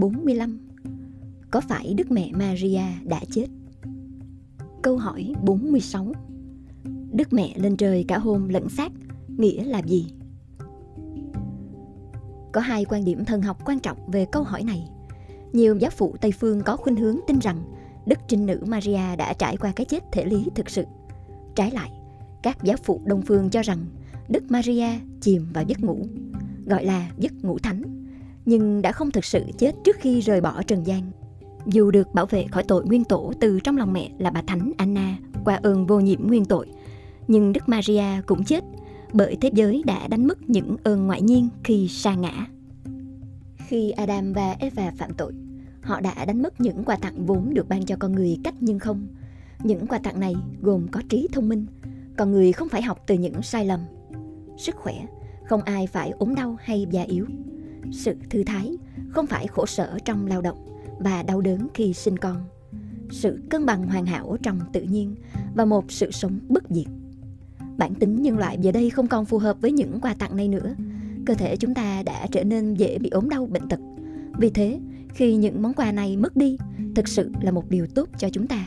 45 Có phải Đức Mẹ Maria đã chết? Câu hỏi 46 Đức Mẹ lên trời cả hôn lẫn xác nghĩa là gì? Có hai quan điểm thần học quan trọng về câu hỏi này. Nhiều giáo phụ Tây Phương có khuynh hướng tin rằng Đức Trinh Nữ Maria đã trải qua cái chết thể lý thực sự. Trái lại, các giáo phụ Đông Phương cho rằng Đức Maria chìm vào giấc ngủ, gọi là giấc ngủ thánh nhưng đã không thực sự chết trước khi rời bỏ trần gian. Dù được bảo vệ khỏi tội nguyên tổ từ trong lòng mẹ là bà Thánh Anna qua ơn vô nhiễm nguyên tội, nhưng Đức Maria cũng chết bởi thế giới đã đánh mất những ơn ngoại nhiên khi sa ngã. Khi Adam và Eva phạm tội, họ đã đánh mất những quà tặng vốn được ban cho con người cách nhưng không. Những quà tặng này gồm có trí thông minh, con người không phải học từ những sai lầm. Sức khỏe, không ai phải ốm đau hay già yếu sự thư thái, không phải khổ sở trong lao động và đau đớn khi sinh con. Sự cân bằng hoàn hảo trong tự nhiên và một sự sống bất diệt. Bản tính nhân loại giờ đây không còn phù hợp với những quà tặng này nữa. Cơ thể chúng ta đã trở nên dễ bị ốm đau bệnh tật. Vì thế, khi những món quà này mất đi, thực sự là một điều tốt cho chúng ta.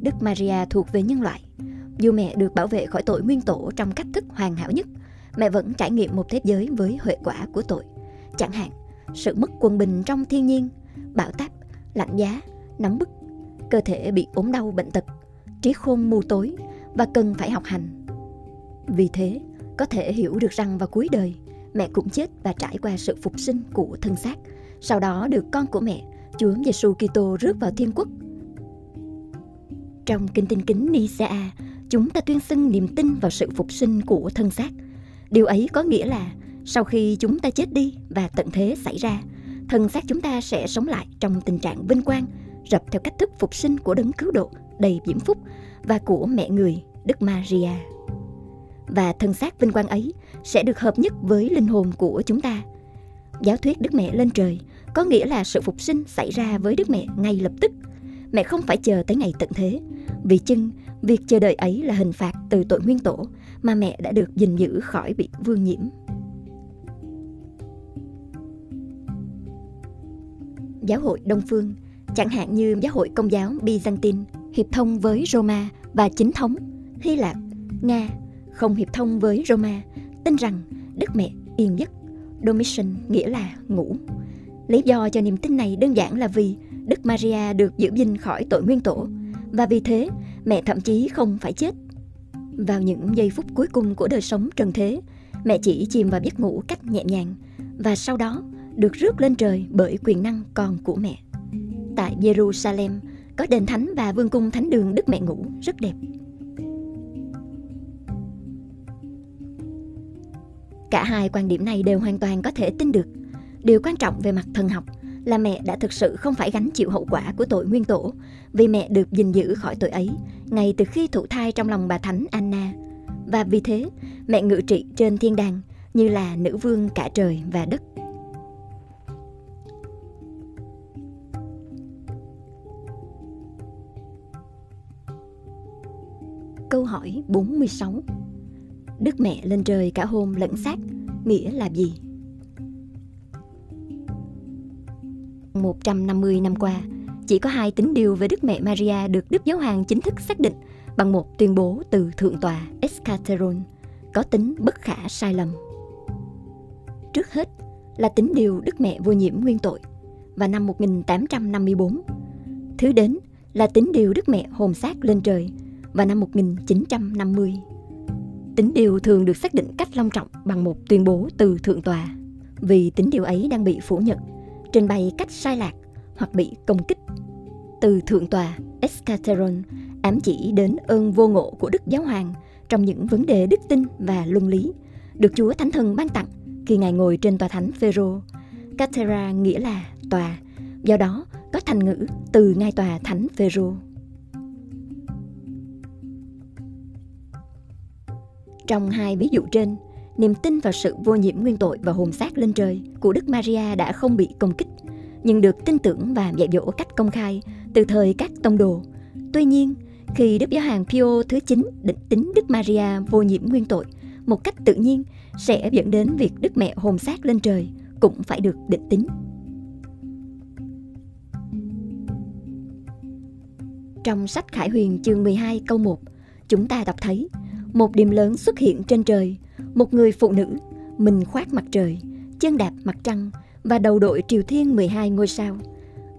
Đức maria thuộc về nhân loại dù mẹ được bảo vệ khỏi tội nguyên tổ trong cách thức hoàn hảo nhất, mẹ vẫn trải nghiệm một thế giới với huệ quả của tội. Chẳng hạn, sự mất quân bình trong thiên nhiên, bão táp, lạnh giá, nóng bức, cơ thể bị ốm đau bệnh tật, trí khôn mù tối và cần phải học hành. Vì thế, có thể hiểu được rằng vào cuối đời, mẹ cũng chết và trải qua sự phục sinh của thân xác, sau đó được con của mẹ, Chúa Giêsu Kitô rước vào thiên quốc. Trong kinh tinh kính Nicea, chúng ta tuyên xưng niềm tin vào sự phục sinh của thân xác. Điều ấy có nghĩa là sau khi chúng ta chết đi và tận thế xảy ra, thân xác chúng ta sẽ sống lại trong tình trạng vinh quang, rập theo cách thức phục sinh của đấng cứu độ đầy diễm phúc và của mẹ người Đức Maria. Và thân xác vinh quang ấy sẽ được hợp nhất với linh hồn của chúng ta. Giáo thuyết Đức Mẹ lên trời có nghĩa là sự phục sinh xảy ra với Đức Mẹ ngay lập tức. Mẹ không phải chờ tới ngày tận thế, vì chưng Việc chờ đợi ấy là hình phạt từ tội nguyên tổ mà mẹ đã được gìn giữ khỏi bị vương nhiễm. Giáo hội Đông Phương, chẳng hạn như giáo hội công giáo Byzantine, hiệp thông với Roma và chính thống Hy Lạp, Nga, không hiệp thông với Roma, tin rằng Đức Mẹ yên giấc, Domitian nghĩa là ngủ. Lý do cho niềm tin này đơn giản là vì Đức Maria được giữ gìn khỏi tội nguyên tổ và vì thế mẹ thậm chí không phải chết. Vào những giây phút cuối cùng của đời sống trần thế, mẹ chỉ chìm vào giấc ngủ cách nhẹ nhàng và sau đó được rước lên trời bởi quyền năng con của mẹ. Tại Jerusalem có đền thánh và vương cung thánh đường Đức Mẹ ngủ rất đẹp. Cả hai quan điểm này đều hoàn toàn có thể tin được. Điều quan trọng về mặt thần học là mẹ đã thực sự không phải gánh chịu hậu quả của tội nguyên tổ, vì mẹ được gìn giữ khỏi tội ấy ngay từ khi thụ thai trong lòng bà Thánh Anna. Và vì thế, mẹ ngự trị trên thiên đàng như là nữ vương cả trời và đất. Câu hỏi 46 Đức mẹ lên trời cả hôm lẫn xác nghĩa là gì? 150 năm qua, chỉ có hai tín điều về Đức Mẹ Maria được Đức Giáo hoàng chính thức xác định bằng một tuyên bố từ Thượng tòa Escateron có tính bất khả sai lầm. Trước hết là tín điều Đức Mẹ vô nhiễm nguyên tội và năm 1854. Thứ đến là tín điều Đức Mẹ hồn xác lên trời và năm 1950. Tín điều thường được xác định cách long trọng bằng một tuyên bố từ Thượng tòa vì tín điều ấy đang bị phủ nhận trình bày cách sai lạc hoặc bị công kích. Từ thượng tòa Escateron ám chỉ đến ơn vô ngộ của Đức Giáo Hoàng trong những vấn đề đức tin và luân lý được Chúa Thánh Thần ban tặng khi Ngài ngồi trên tòa thánh Phêrô. Catera nghĩa là tòa, do đó có thành ngữ từ ngai tòa thánh Phêrô. Trong hai ví dụ trên, niềm tin vào sự vô nhiễm nguyên tội và hồn xác lên trời của Đức Maria đã không bị công kích, nhưng được tin tưởng và dạy dỗ cách công khai từ thời các tông đồ. Tuy nhiên, khi Đức Giáo hoàng Pio thứ 9 định tính Đức Maria vô nhiễm nguyên tội, một cách tự nhiên sẽ dẫn đến việc Đức Mẹ hồn xác lên trời cũng phải được định tính. Trong sách Khải Huyền chương 12 câu 1, chúng ta đọc thấy một điểm lớn xuất hiện trên trời một người phụ nữ, mình khoác mặt trời, chân đạp mặt trăng và đầu đội triều thiên 12 ngôi sao.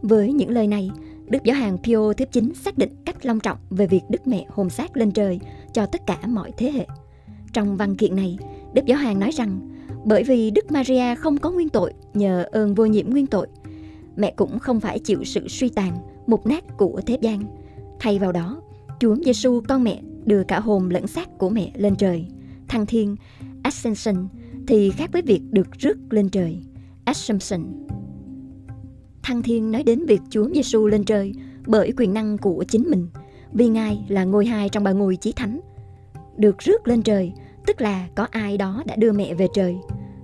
Với những lời này, Đức Giáo hoàng Pio thứ 9 xác định cách long trọng về việc Đức Mẹ hồn xác lên trời cho tất cả mọi thế hệ. Trong văn kiện này, Đức Giáo hoàng nói rằng bởi vì Đức Maria không có nguyên tội nhờ ơn vô nhiễm nguyên tội, mẹ cũng không phải chịu sự suy tàn, mục nát của thế gian. Thay vào đó, Chúa Giêsu con mẹ đưa cả hồn lẫn xác của mẹ lên trời thăng thiên, ascension thì khác với việc được rước lên trời, assumption. Thăng thiên nói đến việc Chúa Giêsu lên trời bởi quyền năng của chính mình, vì Ngài là ngôi hai trong ba ngôi chí thánh. Được rước lên trời, tức là có ai đó đã đưa mẹ về trời.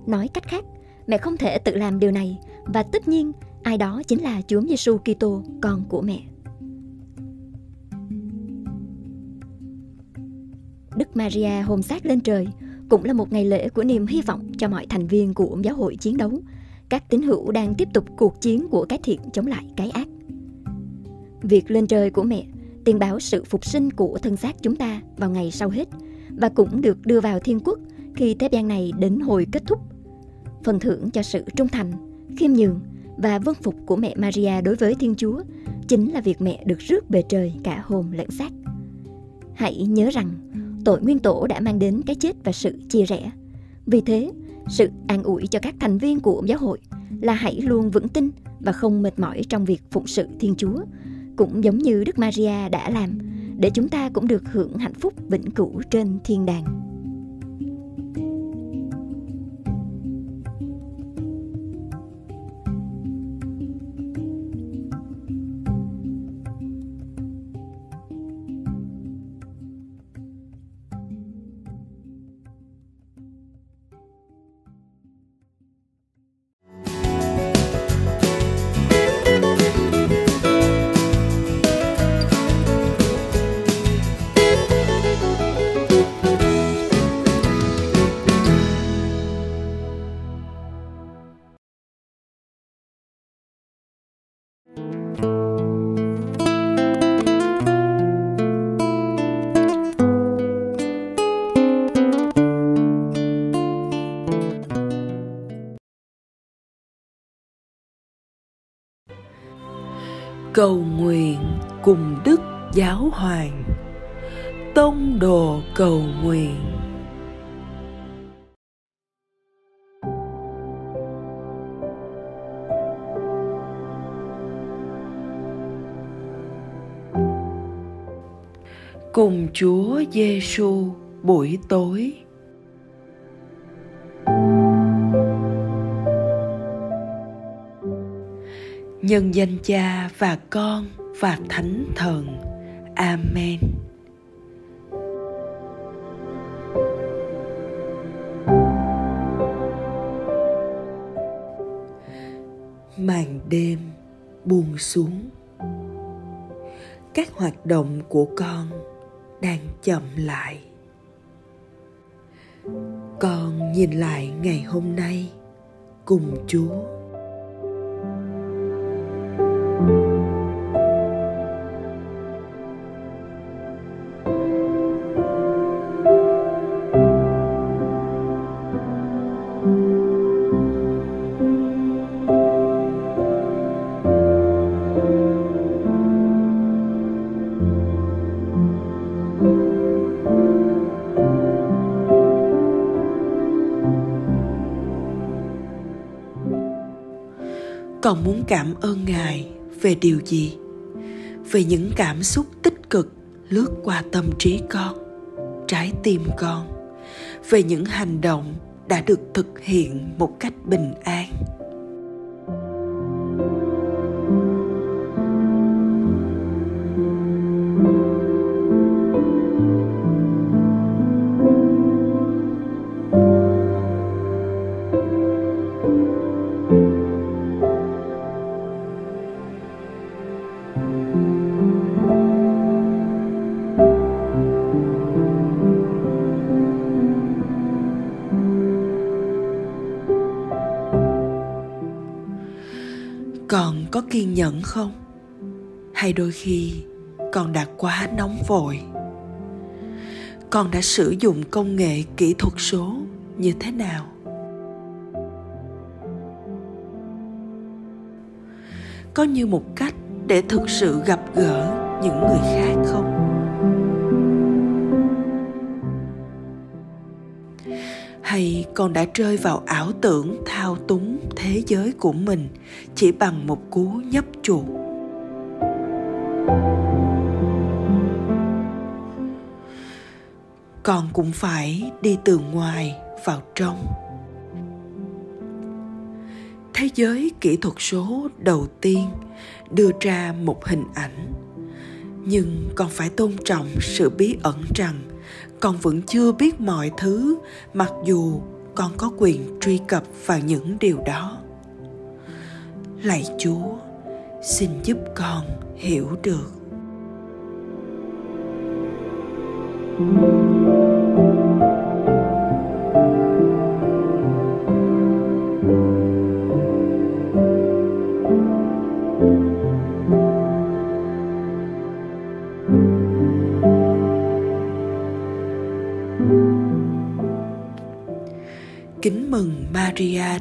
Nói cách khác, mẹ không thể tự làm điều này và tất nhiên ai đó chính là Chúa Giêsu Kitô, con của mẹ. Đức Maria hôn xác lên trời cũng là một ngày lễ của niềm hy vọng cho mọi thành viên của giáo hội chiến đấu, các tín hữu đang tiếp tục cuộc chiến của cái thiện chống lại cái ác. Việc lên trời của mẹ tiền báo sự phục sinh của thân xác chúng ta vào ngày sau hết và cũng được đưa vào thiên quốc khi thế gian này đến hồi kết thúc. Phần thưởng cho sự trung thành, khiêm nhường và vâng phục của mẹ Maria đối với Thiên Chúa chính là việc mẹ được rước về trời cả hồn lẫn xác. Hãy nhớ rằng tội nguyên tổ đã mang đến cái chết và sự chia rẽ. Vì thế, sự an ủi cho các thành viên của giáo hội là hãy luôn vững tin và không mệt mỏi trong việc phụng sự Thiên Chúa, cũng giống như Đức Maria đã làm, để chúng ta cũng được hưởng hạnh phúc vĩnh cửu trên thiên đàng. Cầu nguyện cùng đức giáo hoàng tông đồ cầu nguyện cùng Chúa Giêsu buổi tối. nhân danh cha và con và thánh thần. Amen. Màn đêm buông xuống. Các hoạt động của con đang chậm lại. Con nhìn lại ngày hôm nay cùng chúa. Con muốn cảm ơn ngài về điều gì? Về những cảm xúc tích cực lướt qua tâm trí con, trái tim con. Về những hành động đã được thực hiện một cách bình an. Có kiên nhẫn không? Hay đôi khi con đã quá nóng vội? Con đã sử dụng công nghệ kỹ thuật số như thế nào? Có như một cách để thực sự gặp gỡ những người khác không? Hay con đã rơi vào ảo tưởng thao túng? Thế giới của mình chỉ bằng một cú nhấp chuột. Con cũng phải đi từ ngoài vào trong. Thế giới kỹ thuật số đầu tiên đưa ra một hình ảnh, nhưng con phải tôn trọng sự bí ẩn rằng con vẫn chưa biết mọi thứ mặc dù con có quyền truy cập vào những điều đó. Lạy chúa, xin giúp con hiểu được. Kính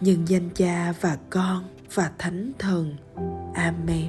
Nhân danh cha và con và thánh thần. Amen.